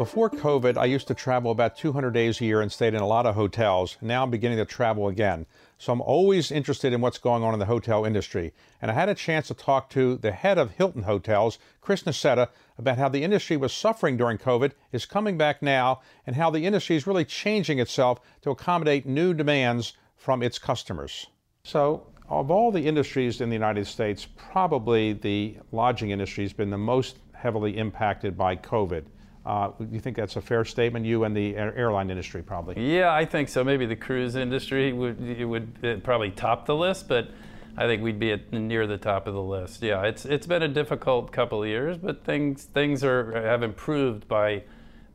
Before COVID, I used to travel about 200 days a year and stayed in a lot of hotels. Now I'm beginning to travel again. So I'm always interested in what's going on in the hotel industry. And I had a chance to talk to the head of Hilton Hotels, Chris Nassetta, about how the industry was suffering during COVID, is coming back now, and how the industry is really changing itself to accommodate new demands from its customers. So, of all the industries in the United States, probably the lodging industry has been the most heavily impacted by COVID. Uh, you think that's a fair statement? You and the airline industry, probably. Yeah, I think so. Maybe the cruise industry would would probably top the list, but I think we'd be at near the top of the list. Yeah, it's it's been a difficult couple of years, but things things are have improved by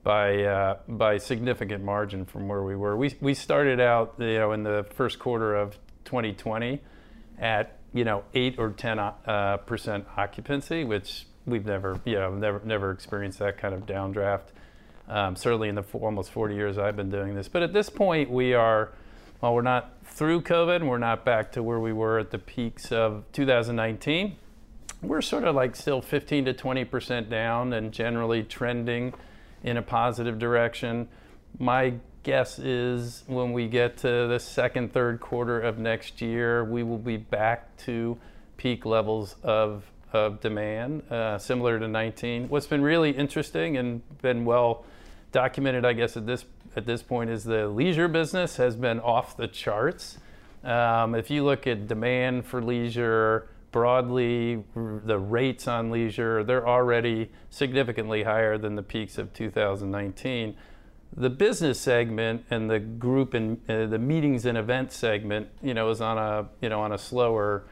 by uh, by significant margin from where we were. We we started out you know in the first quarter of 2020 at you know eight or ten uh, percent occupancy, which we've never, you know, never never experienced that kind of downdraft. Um, certainly in the f- almost 40 years I've been doing this. But at this point, we are, well, we're not through COVID, we're not back to where we were at the peaks of 2019. We're sort of like still 15 to 20 percent down, and generally trending in a positive direction. My guess is when we get to the second, third quarter of next year, we will be back to peak levels of of demand, uh, similar to 19. What's been really interesting and been well documented, I guess, at this at this point, is the leisure business has been off the charts. Um, if you look at demand for leisure broadly, the rates on leisure, they're already significantly higher than the peaks of 2019. The business segment and the group and uh, the meetings and events segment, you know, is on a you know on a slower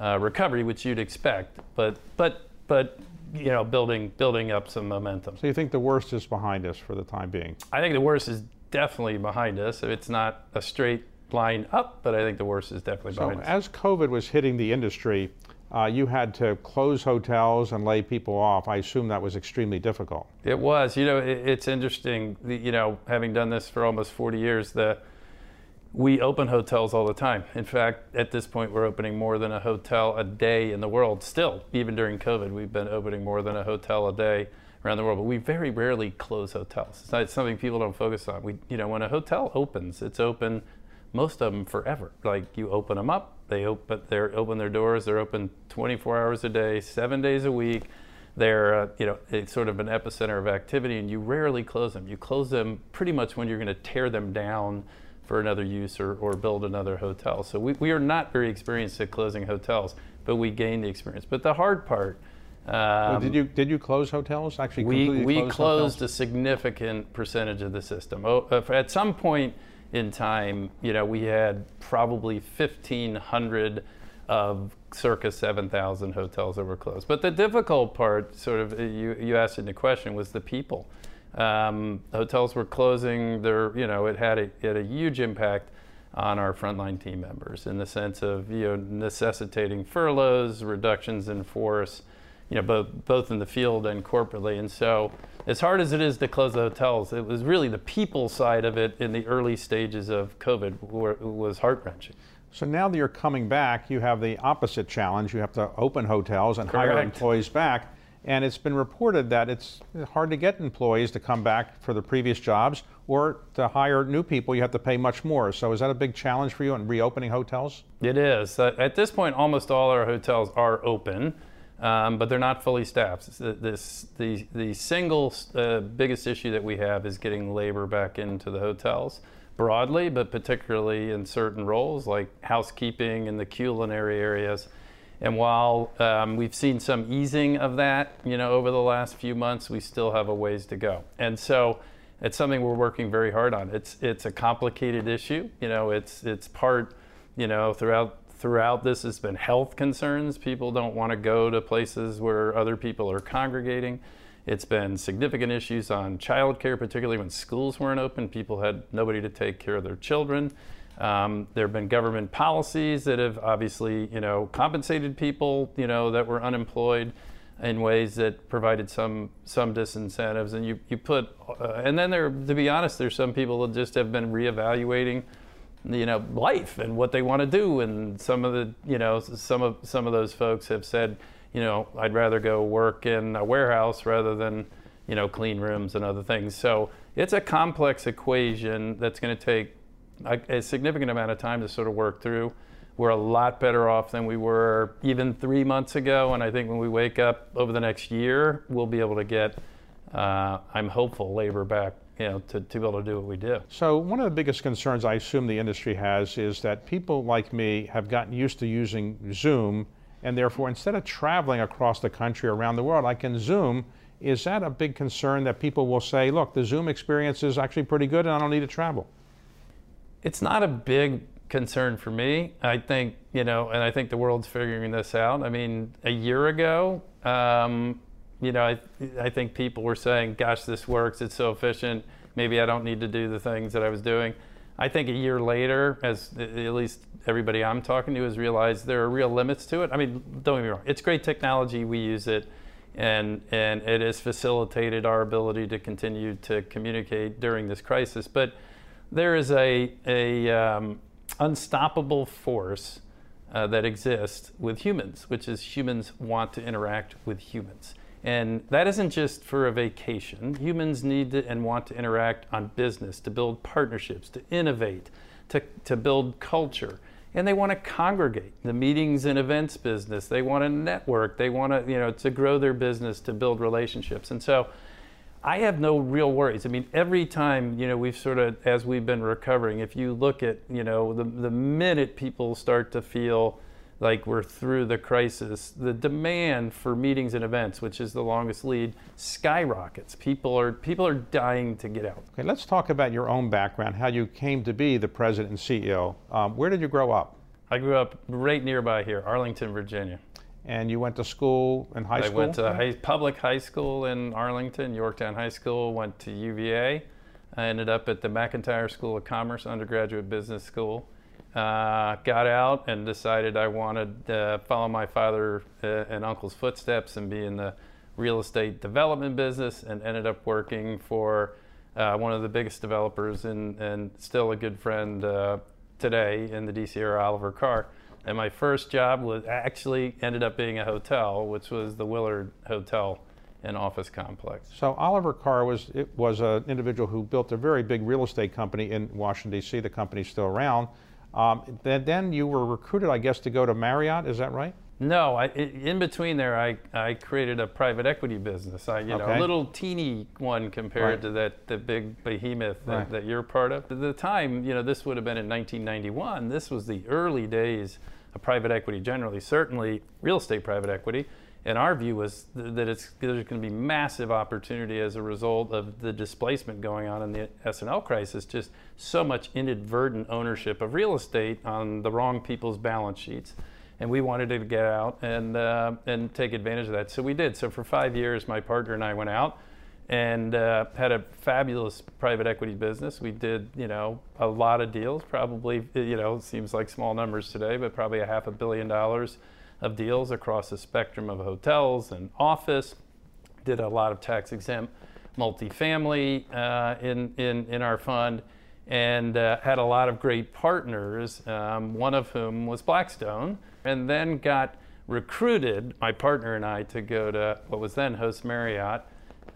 uh, recovery, which you'd expect, but but but you know, building building up some momentum. So you think the worst is behind us for the time being? I think the worst is definitely behind us. It's not a straight line up, but I think the worst is definitely so behind us. as COVID was hitting the industry, uh, you had to close hotels and lay people off. I assume that was extremely difficult. It was. You know, it, it's interesting. You know, having done this for almost 40 years, the we open hotels all the time. In fact, at this point, we're opening more than a hotel a day in the world. Still, even during COVID, we've been opening more than a hotel a day around the world. But we very rarely close hotels. It's, not, it's something people don't focus on. We, you know, when a hotel opens, it's open, most of them forever. Like you open them up, they open, they're open their doors. They're open 24 hours a day, seven days a week. They're, uh, you know, it's sort of an epicenter of activity, and you rarely close them. You close them pretty much when you're going to tear them down for another use or, or build another hotel. So we, we are not very experienced at closing hotels, but we gain the experience. But the hard part. Um, well, did you did you close hotels? Actually, we we closed, closed a significant percentage of the system. Oh, uh, at some point in time, you know, we had probably 1,500 of circa 7,000 hotels that were closed. But the difficult part, sort of, you you asked in the question, was the people. Um, hotels were closing. There, you know, it had a, it had a huge impact on our frontline team members in the sense of you know necessitating furloughs, reductions in force, you know, both both in the field and corporately. And so, as hard as it is to close the hotels, it was really the people side of it in the early stages of COVID where, was heart wrenching. So now that you're coming back, you have the opposite challenge. You have to open hotels and Correct. hire employees back. And it's been reported that it's hard to get employees to come back for the previous jobs or to hire new people, you have to pay much more. So, is that a big challenge for you in reopening hotels? It is. Uh, at this point, almost all our hotels are open, um, but they're not fully staffed. This, the, the single uh, biggest issue that we have is getting labor back into the hotels broadly, but particularly in certain roles like housekeeping and the culinary areas. And while um, we've seen some easing of that, you know, over the last few months, we still have a ways to go. And so it's something we're working very hard on. It's it's a complicated issue. You know, it's it's part, you know, throughout throughout this has been health concerns. People don't want to go to places where other people are congregating. It's been significant issues on childcare, particularly when schools weren't open. People had nobody to take care of their children. Um, there have been government policies that have obviously, you know, compensated people, you know, that were unemployed in ways that provided some some disincentives. And you you put, uh, and then there, to be honest, there's some people that just have been reevaluating, you know, life and what they want to do. And some of the, you know, some of some of those folks have said, you know, I'd rather go work in a warehouse rather than, you know, clean rooms and other things. So it's a complex equation that's going to take a, a, significant amount of time to sort of work through. We're a lot better off than we were even three months ago, and I think when we wake up over the next year, we'll be able to get, uh, I'm hopeful, labor back. You know, to, to be able to do what we do. So, one of the biggest concerns I assume the industry has is that people like me have gotten used to using Zoom, and therefore, instead of traveling across the country around the world, I can Zoom. Is that a big concern that people will say, look, the Zoom experience is actually pretty good and I don't need to travel? It's not a big concern for me. I think, you know, and I think the world's figuring this out. I mean, a year ago, um, you know, I, I think people were saying, gosh, this works, it's so efficient, maybe I don't need to do the things that I was doing. I think a year later, as at least everybody I'm talking to has realized there are real limits to it. I mean, don't get me wrong, it's great technology, we use it, and, and it has facilitated our ability to continue to communicate during this crisis. But there is a, a um, unstoppable force uh, that exists with humans, which is humans want to interact with humans. And that isn't just for a vacation. Humans need to and want to interact on business, to build partnerships, to innovate, to, to build culture. And they want to congregate. The meetings and events business, they want to network, they want to, you know, to grow their business, to build relationships. And so I have no real worries. I mean, every time, you know, we've sort of, as we've been recovering, if you look at, you know, the, the minute people start to feel like we're through the crisis, the demand for meetings and events, which is the longest lead, skyrockets. People are people are dying to get out. Okay, let's talk about your own background, how you came to be the president and CEO. Um, where did you grow up? I grew up right nearby here, Arlington, Virginia and you went to school in high I school? I went to high, public high school in Arlington, Yorktown High School, went to UVA. I ended up at the McIntire School of Commerce, undergraduate business school. Uh, got out and decided I wanted to follow my father uh, and uncle's footsteps and be in the real estate development business and ended up working for uh, one of the biggest developers and, and still a good friend uh, today in the DC area, Oliver Carr. And my first job was actually ended up being a hotel, which was the Willard Hotel and Office Complex. So Oliver Carr was it was an individual who built a very big real estate company in Washington D.C. The company's still around. Um, then, then you were recruited, I guess, to go to Marriott. Is that right? No, I, in between there, I, I created a private equity business. I, you okay. know, a little teeny one compared right. to that the big behemoth that, right. that, you're part of. At the time, you know, this would have been in 1991. This was the early days of private equity generally, certainly real estate private equity. And our view was th- that it's, there's going to be massive opportunity as a result of the displacement going on in the S&L crisis. Just so much inadvertent ownership of real estate on the wrong people's balance sheets and we wanted to get out and uh, and take advantage of that. So we did. So for five years, my partner and I went out and uh, had a fabulous private equity business. We did, you know, a lot of deals. Probably, you know, seems like small numbers today, but probably a half a billion dollars of deals across the spectrum of hotels and office. Did a lot of tax exempt multifamily uh, in, in in our fund and uh, had a lot of great partners, um, one of whom was Blackstone, and then got recruited, my partner and I, to go to what was then Host Marriott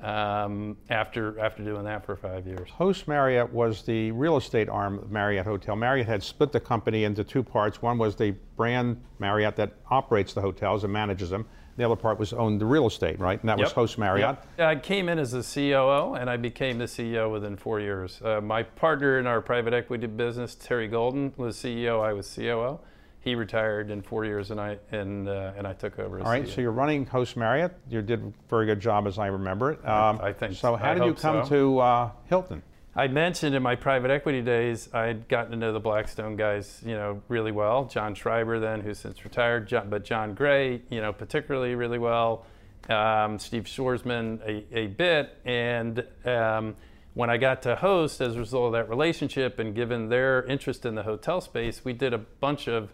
um, after, after doing that for five years. Host Marriott was the real estate arm of Marriott Hotel. Marriott had split the company into two parts. One was the brand Marriott that operates the hotels and manages them. The other part was owned the real estate, right? And that yep. was Host Marriott. Yep. I came in as a COO, and I became the CEO within four years. Uh, my partner in our private equity business, Terry Golden, was CEO. I was COO. He retired in four years, and I and uh, and I took over. All right, CEO. so you're running Host Marriott. You did a very good job, as I remember it. Um, I, I, think so. How I did you come so. to uh, Hilton? I mentioned in my private equity days, I'd gotten to know the Blackstone guys, you know, really well. John Schreiber, then, who's since retired, John, but John Gray, you know, particularly really well. Um, Steve Schwarzman, a, a bit, and um, when I got to host as a result of that relationship, and given their interest in the hotel space, we did a bunch of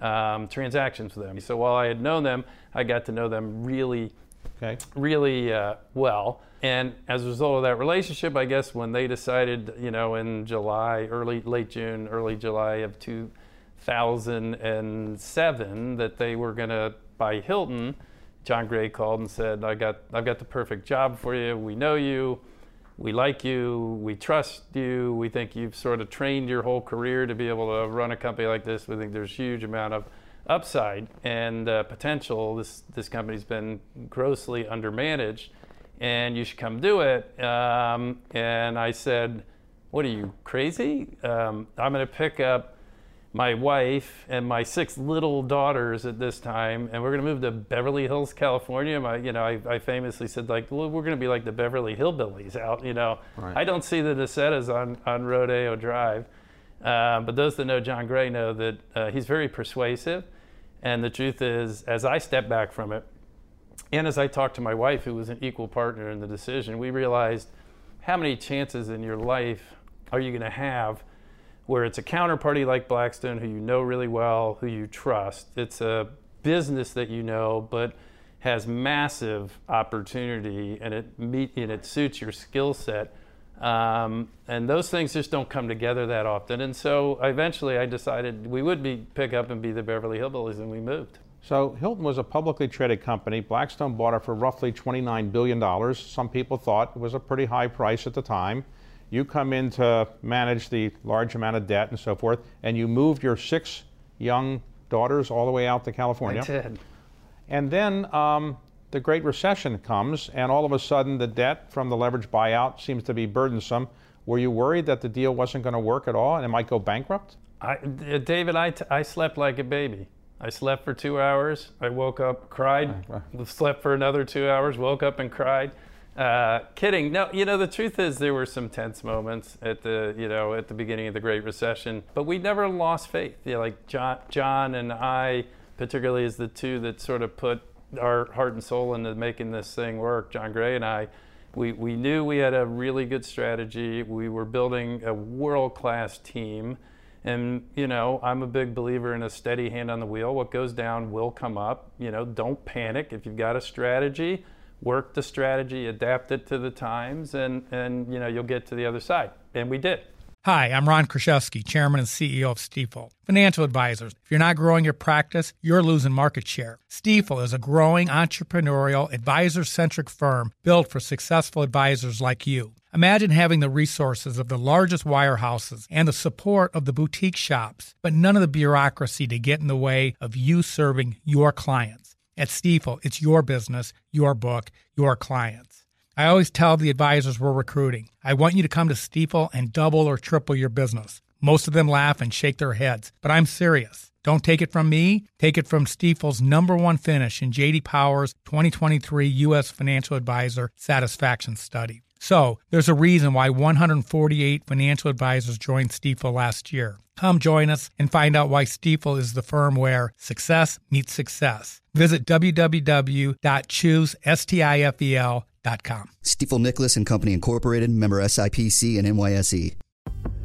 um, transactions with them. So while I had known them, I got to know them really, okay. really uh, well. And as a result of that relationship, I guess when they decided, you know, in July, early, late June, early July of 2007, that they were going to buy Hilton, John Gray called and said, "I got, I've got the perfect job for you. We know you, we like you, we trust you. We think you've sort of trained your whole career to be able to run a company like this. We think there's huge amount of upside and uh, potential. This this company's been grossly undermanaged." and you should come do it. Um, and I said, What are you, crazy? Um, I'm going to pick up my wife and my six little daughters at this time, and we're going to move to Beverly Hills, California. My, you know, I, I famously said like, well, we're going to be like the Beverly Hillbillies out. You know, right. I don't see the Nassettas on on Rodeo Drive, uh, but those that know John Gray know that uh, he's very persuasive. And the truth is, as I step back from it, and as I talked to my wife, who was an equal partner in the decision, we realized how many chances in your life are you going to have where it's a counterparty like Blackstone who you know really well, who you trust. It's a business that you know, but has massive opportunity and it meet and it suits your skill set. Um, and those things just don't come together that often. And so eventually I decided we would be pick up and be the Beverly Hillbillies and we moved. So Hilton was a publicly traded company. Blackstone bought it for roughly $29 billion. Some people thought it was a pretty high price at the time. You come in to manage the large amount of debt and so forth, and you moved your six young daughters all the way out to California. I did. And then um, the Great Recession comes, and all of a sudden the debt from the leverage buyout seems to be burdensome. Were you worried that the deal wasn't going to work at all and it might go bankrupt? I, David, I, t- I slept like a baby. I slept for two hours. I woke up, cried, slept for another two hours, woke up and cried. Uh, kidding. No, you know the truth is there were some tense moments at the you know at the beginning of the Great Recession, but we never lost faith. You know, like John, John and I, particularly as the two that sort of put our heart and soul into making this thing work. John Gray and I, we we knew we had a really good strategy. We were building a world class team. And, you know, I'm a big believer in a steady hand on the wheel. What goes down will come up. You know, don't panic. If you've got a strategy, work the strategy, adapt it to the times, and, and you know, you'll get to the other side. And we did. Hi, I'm Ron Kruszewski, Chairman and CEO of Stifel. Financial advisors. If you're not growing your practice, you're losing market share. Stifel is a growing entrepreneurial, advisor centric firm built for successful advisors like you. Imagine having the resources of the largest wirehouses and the support of the boutique shops, but none of the bureaucracy to get in the way of you serving your clients. At Stifel, it's your business, your book, your clients. I always tell the advisors we're recruiting, I want you to come to Stifel and double or triple your business. Most of them laugh and shake their heads, but I'm serious. Don't take it from me. Take it from Stifel's number one finish in JD Power's 2023 U.S. Financial Advisor Satisfaction Study. So there's a reason why 148 financial advisors joined Stifel last year. Come join us and find out why Stifel is the firm where success meets success. Visit www.choosestifel.com. Stifel Nicolaus and Company Incorporated, member SIPC and NYSE.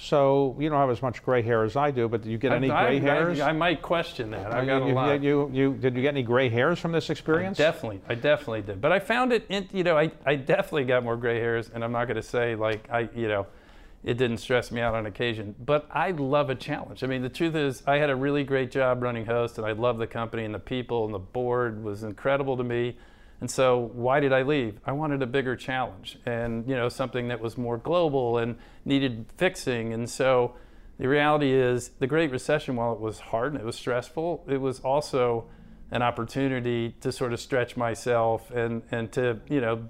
So you don't have as much gray hair as I do, but did you get any I, gray I, hairs? I, I, might question that. Uh, I got you, a lot. You, you, did you get any gray hairs from this experience? definitely, I definitely did. But I found it, in, you know, I, I definitely got more gray hairs, and I'm not going to say like I, you know, it didn't stress me out on occasion. But I love a challenge. I mean, the truth is, I had a really great job running Host, and I love the company and the people, and the board was incredible to me. And so why did I leave? I wanted a bigger challenge and you know something that was more global and needed fixing. And so the reality is the Great Recession, while it was hard and it was stressful, it was also an opportunity to sort of stretch myself and, and to you know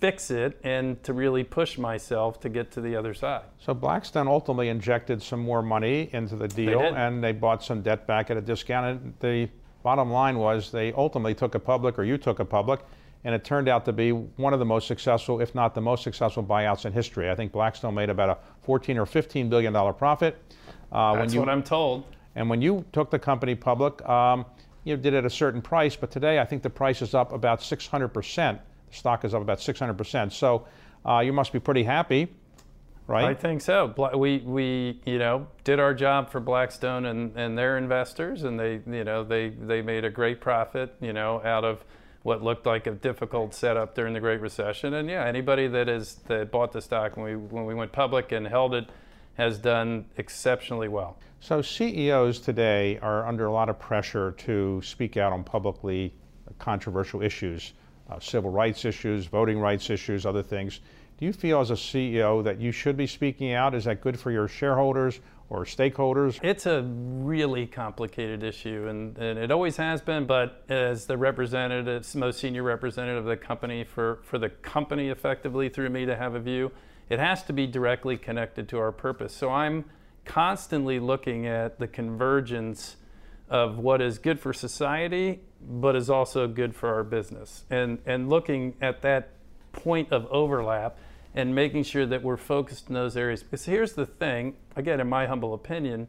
fix it and to really push myself to get to the other side. So Blackstone ultimately injected some more money into the deal They and they bought some debt back at a discount. And the bottom line was they ultimately took a public, or you took a public, and it turned out to be one of the most successful, if not the most successful buyouts in history. I think Blackstone made about a 14 or 15 billion dollar profit. Uh, That's you, what I'm told. And when you took the company public, um, you did it at a certain price, but today I think the price is up about 600 percent. The stock is up about 600 percent. So uh, you must be pretty happy, right? I think so. We, we you know did our job for Blackstone and, and their investors, and they you know they, they made a great profit you know out of what looked like a difficult setup during the Great Recession. And yeah, anybody that is that bought the stock when we when we went public and held it has done exceptionally well. So CEOs today are under a lot of pressure to speak out on publicly controversial issues, uh, civil rights issues, voting rights issues, other things. Do you feel as a CEO that you should be speaking out? Is that good for your shareholders or stakeholders? It's a really complicated issue, and, and it always has been. But as the representative, most senior representative of the company, for, for the company effectively through me to have a view, it has to be directly connected to our purpose. So I'm constantly looking at the convergence of what is good for society, but is also good for our business, and and looking at that point of overlap and making sure that we're focused in those areas. Because here's the thing, again, in my humble opinion,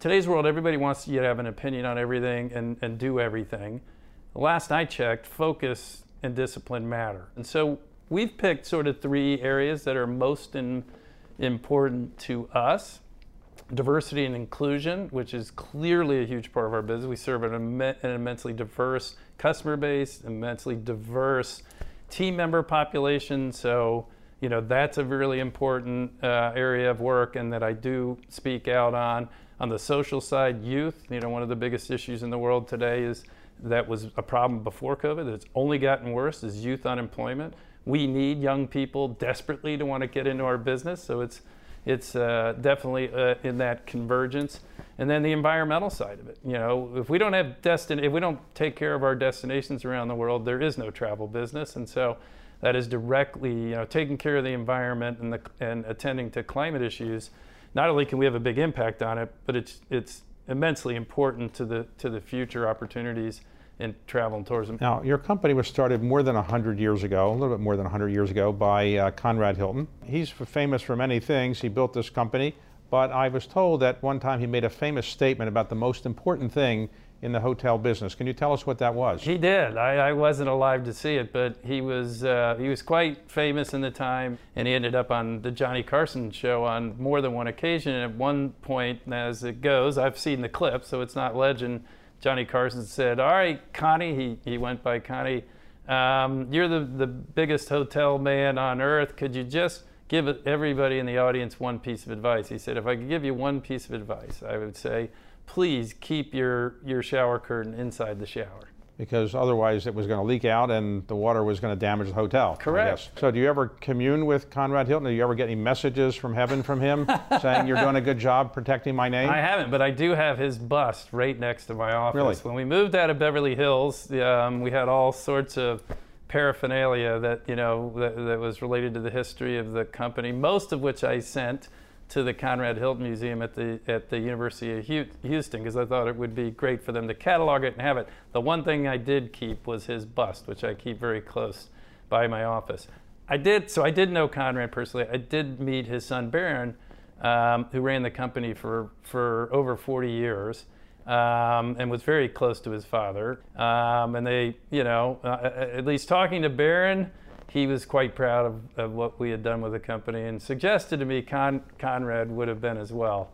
today's world, everybody wants you to have an opinion on everything and, and do everything. Last I checked, focus and discipline matter. And so we've picked sort of three areas that are most in, important to us diversity and inclusion, which is clearly a huge part of our business. We serve an, imme- an immensely diverse customer base, immensely diverse team member population. So, you know, that's a really important uh, area of work and that I do speak out on. On the social side, youth, you know, one of the biggest issues in the world today is that was a problem before COVID. It's only gotten worse is youth unemployment. We need young people desperately to want to get into our business. So it's it's uh, definitely uh, in that convergence. And then the environmental side of it. You know, if we don't have destin- if we don't take care of our destinations around the world, there is no travel business. And so that is directly, you know, taking care of the environment and the and attending to climate issues. Not only can we have a big impact on it, but it's it's immensely important to the to the future opportunities in travel and tourism. Now, your company was started more than 100 years ago, a little bit more than 100 years ago, by uh, Conrad Hilton. He's famous for many things. He built this company, but I was told that one time he made a famous statement about the most important thing in the hotel business. Can you tell us what that was? He did. I, I wasn't alive to see it, but he was uh, he was quite famous in the time, and he ended up on the Johnny Carson show on more than one occasion. And at one point, as it goes, I've seen the clip, so it's not legend. Johnny Carson said, "All right, Connie," he, he went by Connie. Um, you're the, the biggest hotel man on earth. Could you just give everybody in the audience one piece of advice? He said, if I could give you one piece of advice, I would say, please keep your, your shower curtain inside the shower. Because otherwise it was going to leak out and the water was going to damage the hotel. Correct. So do you ever commune with Conrad Hilton? Do you ever get any messages from heaven from him saying you're doing a good job protecting my name? I haven't, but I do have his bust right next to my office. Really? When we moved out of Beverly Hills, um, we had all sorts of paraphernalia that you know that, that was related to the history of the company. Most of which I sent to the Conrad Hilton Museum at the at the University of Houston because I thought it would be great for them to catalog it and have it. The one thing I did keep was his bust, which I keep very close by my office. I did so I did know Conrad personally. I did meet his son Baron, um, who ran the company for for over 40 years. Um, and was very close to his father. Um, and they, you know, uh, at least talking to Baron, he was quite proud of, of what we had done with the company and suggested to me Con- Conrad would have been as well.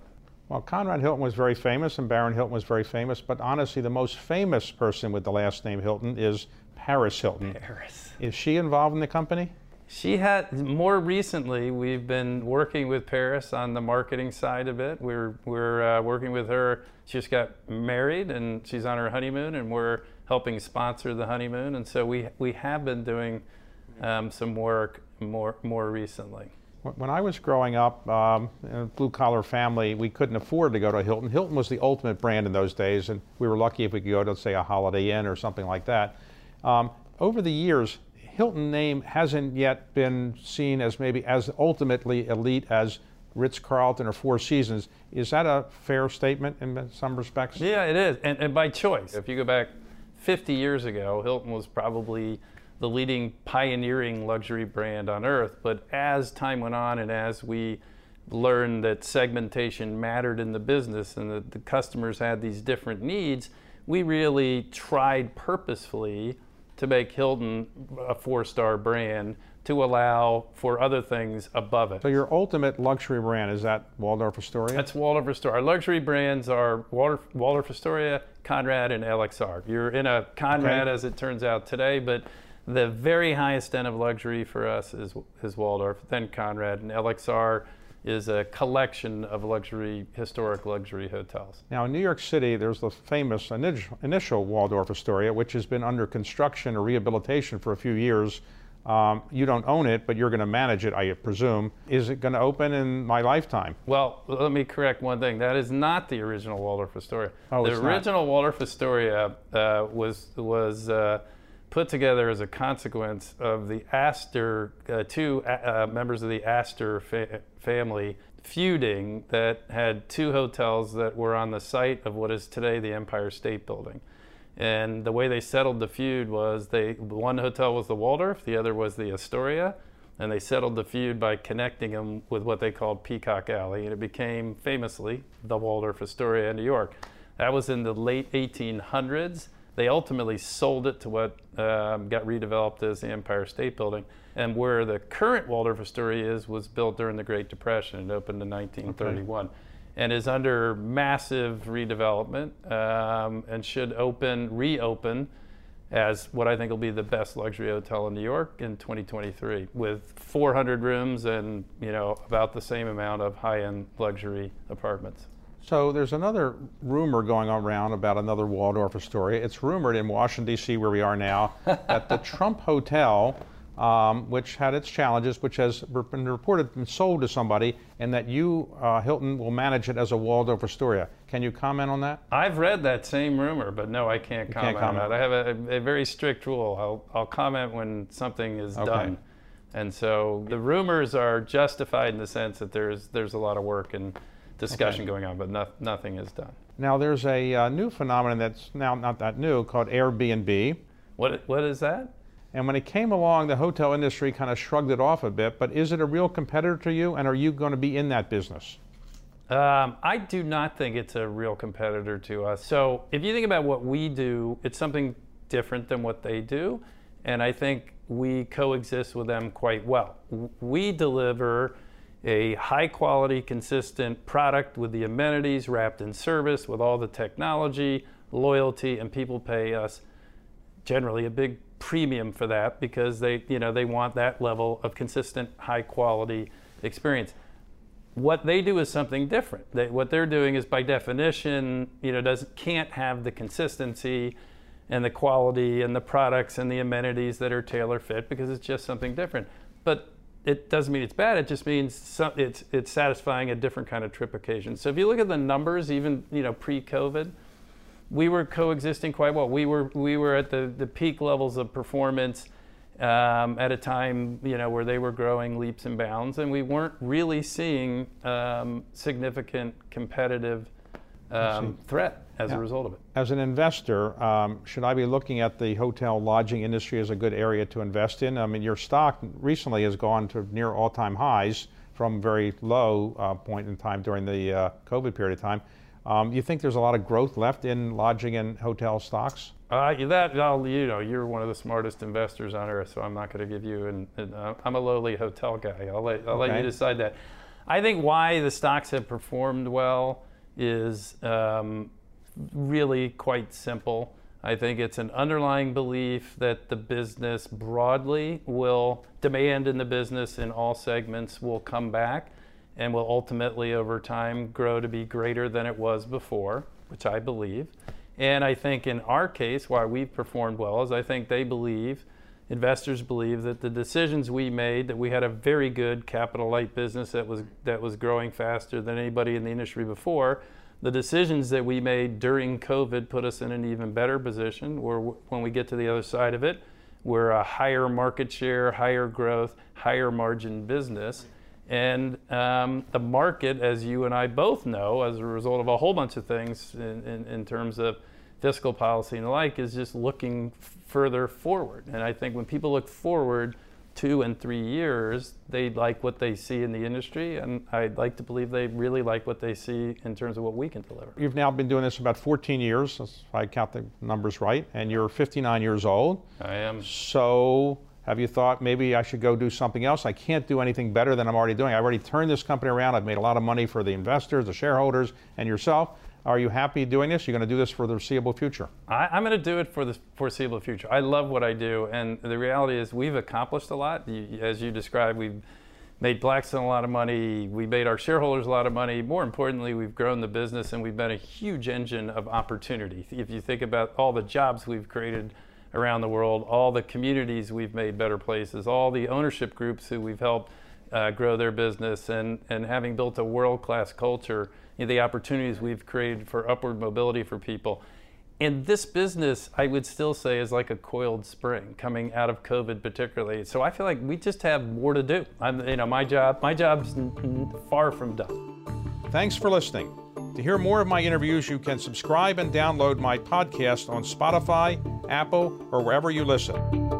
Well, Conrad Hilton was very famous and Baron Hilton was very famous, but honestly, the most famous person with the last name Hilton is Paris Hilton. Paris. Is she involved in the company? She had more recently. We've been working with Paris on the marketing side of it. We're we're uh, working with her. She just got married and she's on her honeymoon, and we're helping sponsor the honeymoon. And so we we have been doing um, some work more more recently. When I was growing up, um, in a blue collar family, we couldn't afford to go to Hilton. Hilton was the ultimate brand in those days, and we were lucky if we could go to, say, a Holiday Inn or something like that. Um, over the years, Hilton name hasn't yet been seen as maybe as ultimately elite as Ritz Carlton or Four Seasons. Is that a fair statement in some respects? Yeah, it is, and, and by choice. If you go back 50 years ago, Hilton was probably the leading pioneering luxury brand on earth. But as time went on and as we learned that segmentation mattered in the business and that the customers had these different needs, we really tried purposefully to make Hilton a four star brand to allow for other things above it. So your ultimate luxury brand is that Waldorf Astoria? That's Waldorf Astoria. Our luxury brands are Waldorf, Waldorf Astoria, Conrad, and LXR. You're in a Conrad okay. as it turns out today, but the very highest end of luxury for us is, is Waldorf, then Conrad, and LXR is a collection of luxury, historic luxury hotels. Now, in New York City, there's the famous initial, Waldorf Astoria, which has been under construction or rehabilitation for a few years. Um, you don't own it, but you're going to manage it, I presume. Is it going to open in my lifetime? Well, let me correct one thing. That is not the original Waldorf Astoria. Oh, the original not. Waldorf Astoria uh, was was uh, put together as a consequence of the Astor, uh, two uh, uh, members of the Astor fa- family feuding that had two hotels that were on the site of what is today the Empire State Building. And the way they settled the feud was they one hotel was the Waldorf, the other was the Astoria, and they settled the feud by connecting them with what they called Peacock Alley, and it became famously the Waldorf Astoria in New York. That was in the late 1800s. They ultimately sold it to what um, got redeveloped as the Empire State Building. And where the current Waldorf Astoria is was built during the Great Depression. It opened in 1931. Okay. And is under massive redevelopment um, and should open, reopen as what I think will be the best luxury hotel in New York in 2023, with 400 rooms and you know about the same amount of high-end luxury apartments. So there's another rumor going around about another Waldorf Astoria. It's rumored in Washington D.C., where we are now, that the Trump Hotel, um, which had its challenges, which has been reported been sold to somebody, and that you, uh, Hilton, will manage it as a Waldorf Astoria. Can you comment on that? I've read that same rumor, but no, I can't comment, can't comment. on that. I have a, a, very strict rule. I'll, I'll comment when something is okay. done. And so the rumors are justified in the sense that there's there's a lot of work and discussion okay. going on, but no, nothing is done. Now, there's a uh, new phenomenon that's now not that new called Airbnb. What, what is that? And when it came along, the hotel industry kind of shrugged it off a bit. But is it a real competitor to you, and are you going to be in that business? Um, I do not think it's a real competitor to us. So if you think about what we do, it's something different than what they do. And I think we coexist with them quite well. We deliver a high quality, consistent product with the amenities wrapped in service, with all the technology, loyalty, and people pay us generally a big premium for that because they, you know, they want that level of consistent, high quality experience. What they do is something different. They, what they're doing is, by definition, you know, doesn't can't have the consistency and the quality and the products and the amenities that are tailor fit because it's just something different. But it doesn't mean it's bad. It just means some, it's it's satisfying a different kind of trip occasion. So if you look at the numbers, even you know pre-COVID, we were coexisting quite well. We were we were at the, the peak levels of performance um, at a time you know where they were growing leaps and bounds, and we weren't really seeing um, significant competitive um, threat as yeah. a result of it. As an investor, um, should I be looking at the hotel lodging industry as a good area to invest in? I mean, your stock recently has gone to near all-time highs from very low uh, point in time during the uh, COVID period of time. Um, you think there's a lot of growth left in lodging and hotel stocks? Uh, that I'll, you know, you're one of the smartest investors on earth, so I'm not going to give you. An, an uh, I'm a lowly hotel guy. I'll let I'll okay. let you decide that. I think why the stocks have performed well is um, really quite simple. I think it's an underlying belief that the business broadly will, demand in the business in all segments will come back and will ultimately over time grow to be greater than it was before, which I believe. And I think in our case, why we've performed well is I think they believe, investors believe that the decisions we made, that we had a very good capital light business that was that was growing faster than anybody in the industry before the decisions that we made during COVID put us in an even better position where when we get to the other side of it, we're a higher market share, higher growth, higher margin business. And um, the market, as you and I both know, as a result of a whole bunch of things in, in, in terms of fiscal policy and the like, is just looking further forward. And I think when people look forward, two and three years, they like what they see in the industry, and I'd like to believe they really like what they see in terms of what we can deliver. You've now been doing this about 14 years, if I count the numbers right, and you're 59 years old. I am. So, have you thought maybe I should go do something else? I can't do anything better than I'm already doing. I've already turned this company around. I've made a lot of money for the investors, the shareholders, and yourself. Are you happy doing this? You're going to do this for the foreseeable future? I, am going to do it for the foreseeable future. I love what I do, and the reality is we've accomplished a lot. You, as you described, we've made Blackstone a lot of money. We made our shareholders a lot of money. More importantly, we've grown the business, and we've been a huge engine of opportunity. If you think about all the jobs we've created around the world, all the communities we've made better places, all the ownership groups who we've helped uh, grow their business, and, and having built a world-class culture you know, the opportunities we've created for upward mobility for people. And this business, I would still say, is like a coiled spring coming out of COVID, particularly. So I feel like we just have more to do. I'm, you know, my job, my job's far from done. Thanks for listening. To hear more of my interviews, you can subscribe and download my podcast on Spotify, Apple, or wherever you listen.